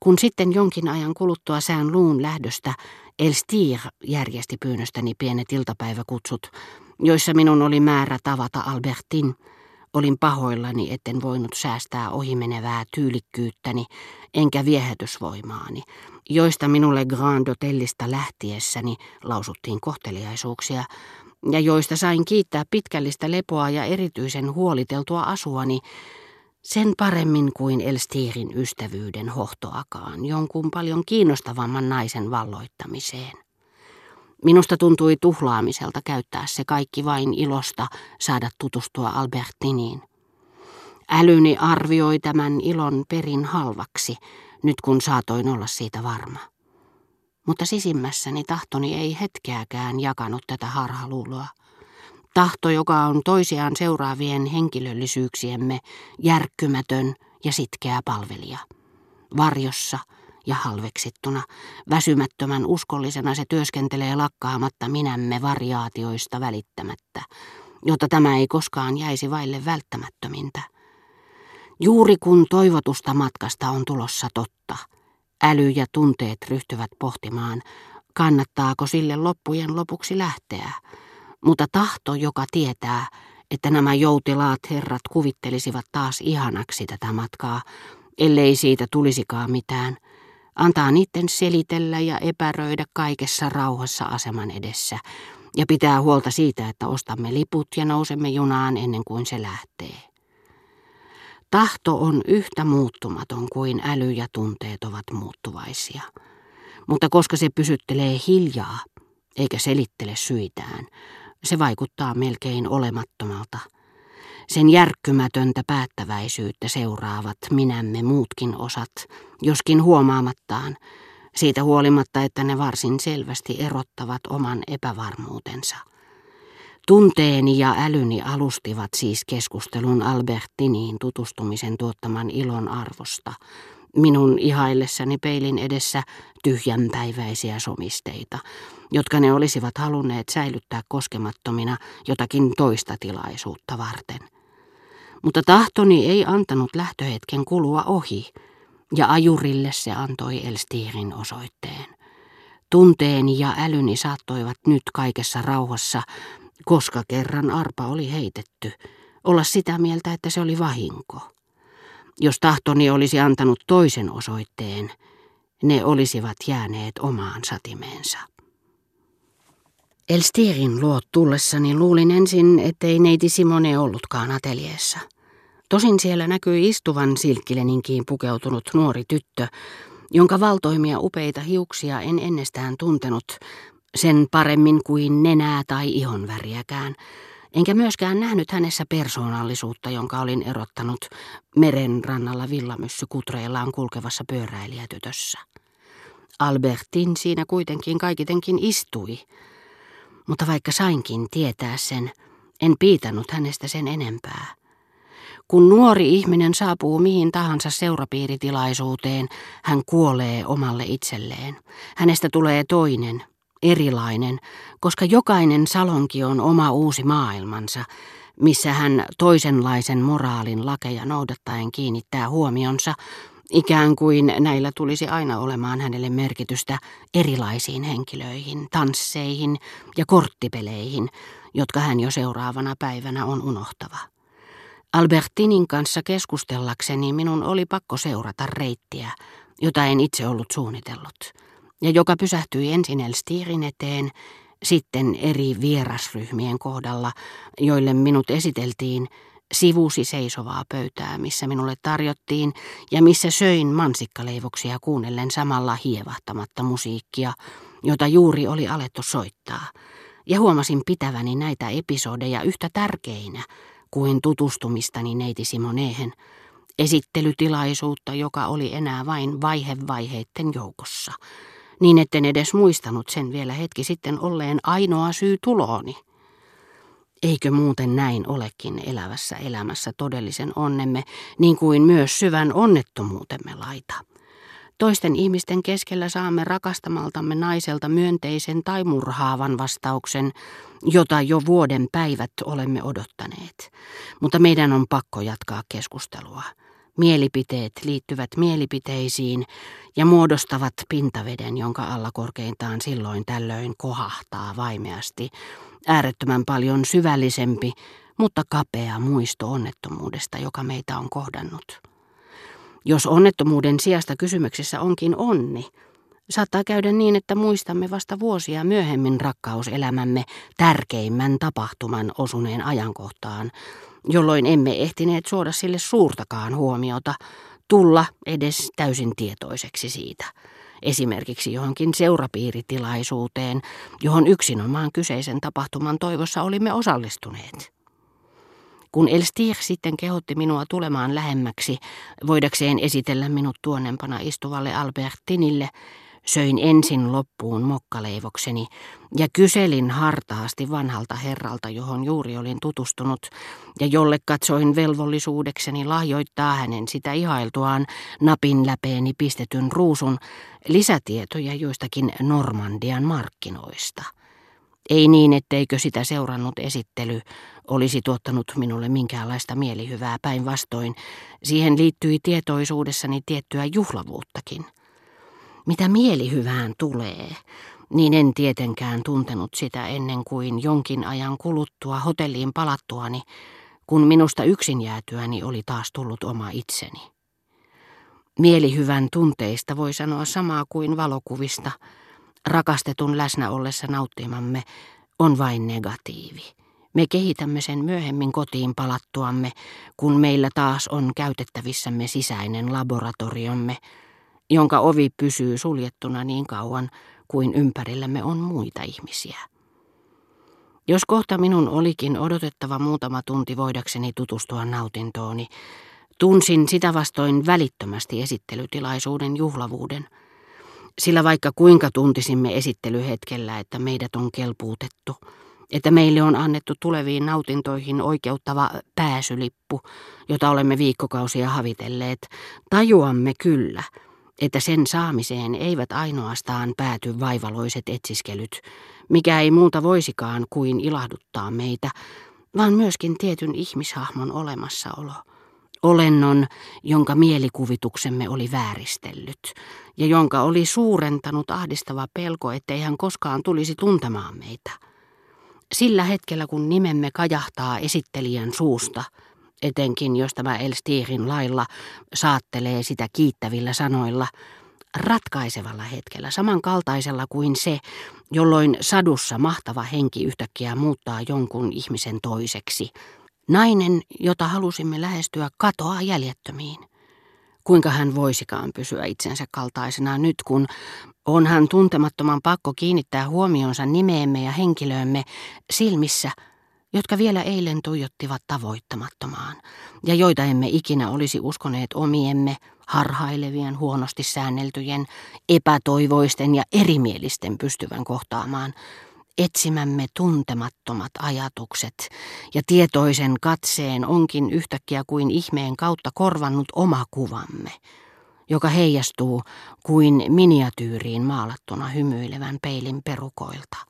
Kun sitten jonkin ajan kuluttua sään luun lähdöstä Elstir järjesti pyynnöstäni pienet iltapäiväkutsut, joissa minun oli määrä tavata Albertin, olin pahoillani, etten voinut säästää ohimenevää tyylikkyyttäni enkä viehätysvoimaani, joista minulle Grand Hotellista lähtiessäni lausuttiin kohteliaisuuksia, ja joista sain kiittää pitkällistä lepoa ja erityisen huoliteltua asuani, sen paremmin kuin Elstirin ystävyyden hohtoakaan jonkun paljon kiinnostavamman naisen valloittamiseen. Minusta tuntui tuhlaamiselta käyttää se kaikki vain ilosta saada tutustua Albertiniin. Älyni arvioi tämän ilon perin halvaksi, nyt kun saatoin olla siitä varma. Mutta sisimmässäni tahtoni ei hetkeäkään jakanut tätä harhaluuloa. Tahto, joka on toisiaan seuraavien henkilöllisyyksiemme järkkymätön ja sitkeä palvelija. Varjossa ja halveksittuna, väsymättömän uskollisena se työskentelee lakkaamatta minämme variaatioista välittämättä, jotta tämä ei koskaan jäisi vaille välttämättömintä. Juuri kun toivotusta matkasta on tulossa totta, äly ja tunteet ryhtyvät pohtimaan, kannattaako sille loppujen lopuksi lähteä, mutta tahto, joka tietää, että nämä joutilaat herrat kuvittelisivat taas ihanaksi tätä matkaa, ellei siitä tulisikaan mitään, antaa niiden selitellä ja epäröidä kaikessa rauhassa aseman edessä ja pitää huolta siitä, että ostamme liput ja nousemme junaan ennen kuin se lähtee. Tahto on yhtä muuttumaton kuin äly ja tunteet ovat muuttuvaisia. Mutta koska se pysyttelee hiljaa, eikä selittele syitään, se vaikuttaa melkein olemattomalta. Sen järkkymätöntä päättäväisyyttä seuraavat minämme muutkin osat, joskin huomaamattaan, siitä huolimatta, että ne varsin selvästi erottavat oman epävarmuutensa. Tunteeni ja älyni alustivat siis keskustelun Albertiniin tutustumisen tuottaman ilon arvosta, minun ihaillessani peilin edessä tyhjänpäiväisiä somisteita, jotka ne olisivat halunneet säilyttää koskemattomina jotakin toista tilaisuutta varten. Mutta tahtoni ei antanut lähtöhetken kulua ohi, ja ajurille se antoi Elstirin osoitteen. Tunteeni ja älyni saattoivat nyt kaikessa rauhassa, koska kerran arpa oli heitetty, olla sitä mieltä, että se oli vahinko. Jos tahtoni olisi antanut toisen osoitteen, ne olisivat jääneet omaan satimeensa. Elstirin luot tullessani luulin ensin, ettei neiti Simone ollutkaan ateljeessa. Tosin siellä näkyi istuvan silkkileninkiin pukeutunut nuori tyttö, jonka valtoimia upeita hiuksia en ennestään tuntenut, sen paremmin kuin nenää tai ihonväriäkään, enkä myöskään nähnyt hänessä persoonallisuutta, jonka olin erottanut meren rannalla villamyssy kutreillaan kulkevassa pyöräilijätytössä. Albertin siinä kuitenkin kaikitenkin istui, mutta vaikka sainkin tietää sen, en piitannut hänestä sen enempää. Kun nuori ihminen saapuu mihin tahansa seurapiiritilaisuuteen, hän kuolee omalle itselleen. Hänestä tulee toinen, erilainen, koska jokainen salonki on oma uusi maailmansa, missä hän toisenlaisen moraalin lakeja noudattaen kiinnittää huomionsa, ikään kuin näillä tulisi aina olemaan hänelle merkitystä erilaisiin henkilöihin, tansseihin ja korttipeleihin, jotka hän jo seuraavana päivänä on unohtava. Albertinin kanssa keskustellakseni minun oli pakko seurata reittiä, jota en itse ollut suunnitellut ja joka pysähtyi ensin Elstirin eteen, sitten eri vierasryhmien kohdalla, joille minut esiteltiin, sivusi seisovaa pöytää, missä minulle tarjottiin ja missä söin mansikkaleivoksia kuunnellen samalla hievahtamatta musiikkia, jota juuri oli alettu soittaa, ja huomasin pitäväni näitä episodeja yhtä tärkeinä kuin tutustumistani neiti Simoneen, esittelytilaisuutta, joka oli enää vain vaihe vaiheitten joukossa – niin etten edes muistanut sen vielä hetki sitten olleen ainoa syy tulooni. Eikö muuten näin olekin elävässä elämässä todellisen onnemme, niin kuin myös syvän onnettomuutemme laita? Toisten ihmisten keskellä saamme rakastamaltamme naiselta myönteisen tai murhaavan vastauksen, jota jo vuoden päivät olemme odottaneet. Mutta meidän on pakko jatkaa keskustelua. Mielipiteet liittyvät mielipiteisiin ja muodostavat pintaveden, jonka alla korkeintaan silloin tällöin kohahtaa vaimeasti, äärettömän paljon syvällisempi, mutta kapea muisto onnettomuudesta, joka meitä on kohdannut. Jos onnettomuuden sijasta kysymyksessä onkin onni, saattaa käydä niin, että muistamme vasta vuosia myöhemmin rakkauselämämme tärkeimmän tapahtuman osuneen ajankohtaan, jolloin emme ehtineet suoda sille suurtakaan huomiota, tulla edes täysin tietoiseksi siitä. Esimerkiksi johonkin seurapiiritilaisuuteen, johon yksinomaan kyseisen tapahtuman toivossa olimme osallistuneet. Kun Elstir sitten kehotti minua tulemaan lähemmäksi, voidakseen esitellä minut tuonnempana istuvalle Albertinille, söin ensin loppuun mokkaleivokseni ja kyselin hartaasti vanhalta herralta, johon juuri olin tutustunut, ja jolle katsoin velvollisuudekseni lahjoittaa hänen sitä ihailtuaan napin läpeeni pistetyn ruusun lisätietoja joistakin Normandian markkinoista. Ei niin, etteikö sitä seurannut esittely olisi tuottanut minulle minkäänlaista mielihyvää päinvastoin. Siihen liittyi tietoisuudessani tiettyä juhlavuuttakin. Mitä mielihyvään tulee, niin en tietenkään tuntenut sitä ennen kuin jonkin ajan kuluttua hotelliin palattuani, kun minusta yksin jäätyäni oli taas tullut oma itseni. Mielihyvän tunteista voi sanoa samaa kuin valokuvista. Rakastetun läsnä ollessa nauttimamme on vain negatiivi. Me kehitämme sen myöhemmin kotiin palattuamme, kun meillä taas on käytettävissämme sisäinen laboratoriomme, jonka ovi pysyy suljettuna niin kauan kuin ympärillämme on muita ihmisiä. Jos kohta minun olikin odotettava muutama tunti voidakseni tutustua nautintooni, tunsin sitä vastoin välittömästi esittelytilaisuuden juhlavuuden. Sillä vaikka kuinka tuntisimme esittelyhetkellä, että meidät on kelpuutettu, että meille on annettu tuleviin nautintoihin oikeuttava pääsylippu, jota olemme viikkokausia havitelleet, tajuamme kyllä – että sen saamiseen eivät ainoastaan pääty vaivaloiset etsiskelyt, mikä ei muuta voisikaan kuin ilahduttaa meitä, vaan myöskin tietyn ihmishahmon olemassaolo. Olennon, jonka mielikuvituksemme oli vääristellyt, ja jonka oli suurentanut ahdistava pelko, ettei hän koskaan tulisi tuntemaan meitä. Sillä hetkellä, kun nimemme kajahtaa esittelijän suusta, etenkin jos tämä Elstirin lailla saattelee sitä kiittävillä sanoilla, ratkaisevalla hetkellä, samankaltaisella kuin se, jolloin sadussa mahtava henki yhtäkkiä muuttaa jonkun ihmisen toiseksi. Nainen, jota halusimme lähestyä, katoaa jäljettömiin. Kuinka hän voisikaan pysyä itsensä kaltaisena nyt, kun on hän tuntemattoman pakko kiinnittää huomionsa nimeemme ja henkilöömme silmissä – jotka vielä eilen tuijottivat tavoittamattomaan, ja joita emme ikinä olisi uskoneet omiemme, harhailevien, huonosti säänneltyjen, epätoivoisten ja erimielisten pystyvän kohtaamaan, etsimämme tuntemattomat ajatukset, ja tietoisen katseen onkin yhtäkkiä kuin ihmeen kautta korvannut oma kuvamme, joka heijastuu kuin miniatyyriin maalattuna hymyilevän peilin perukoilta.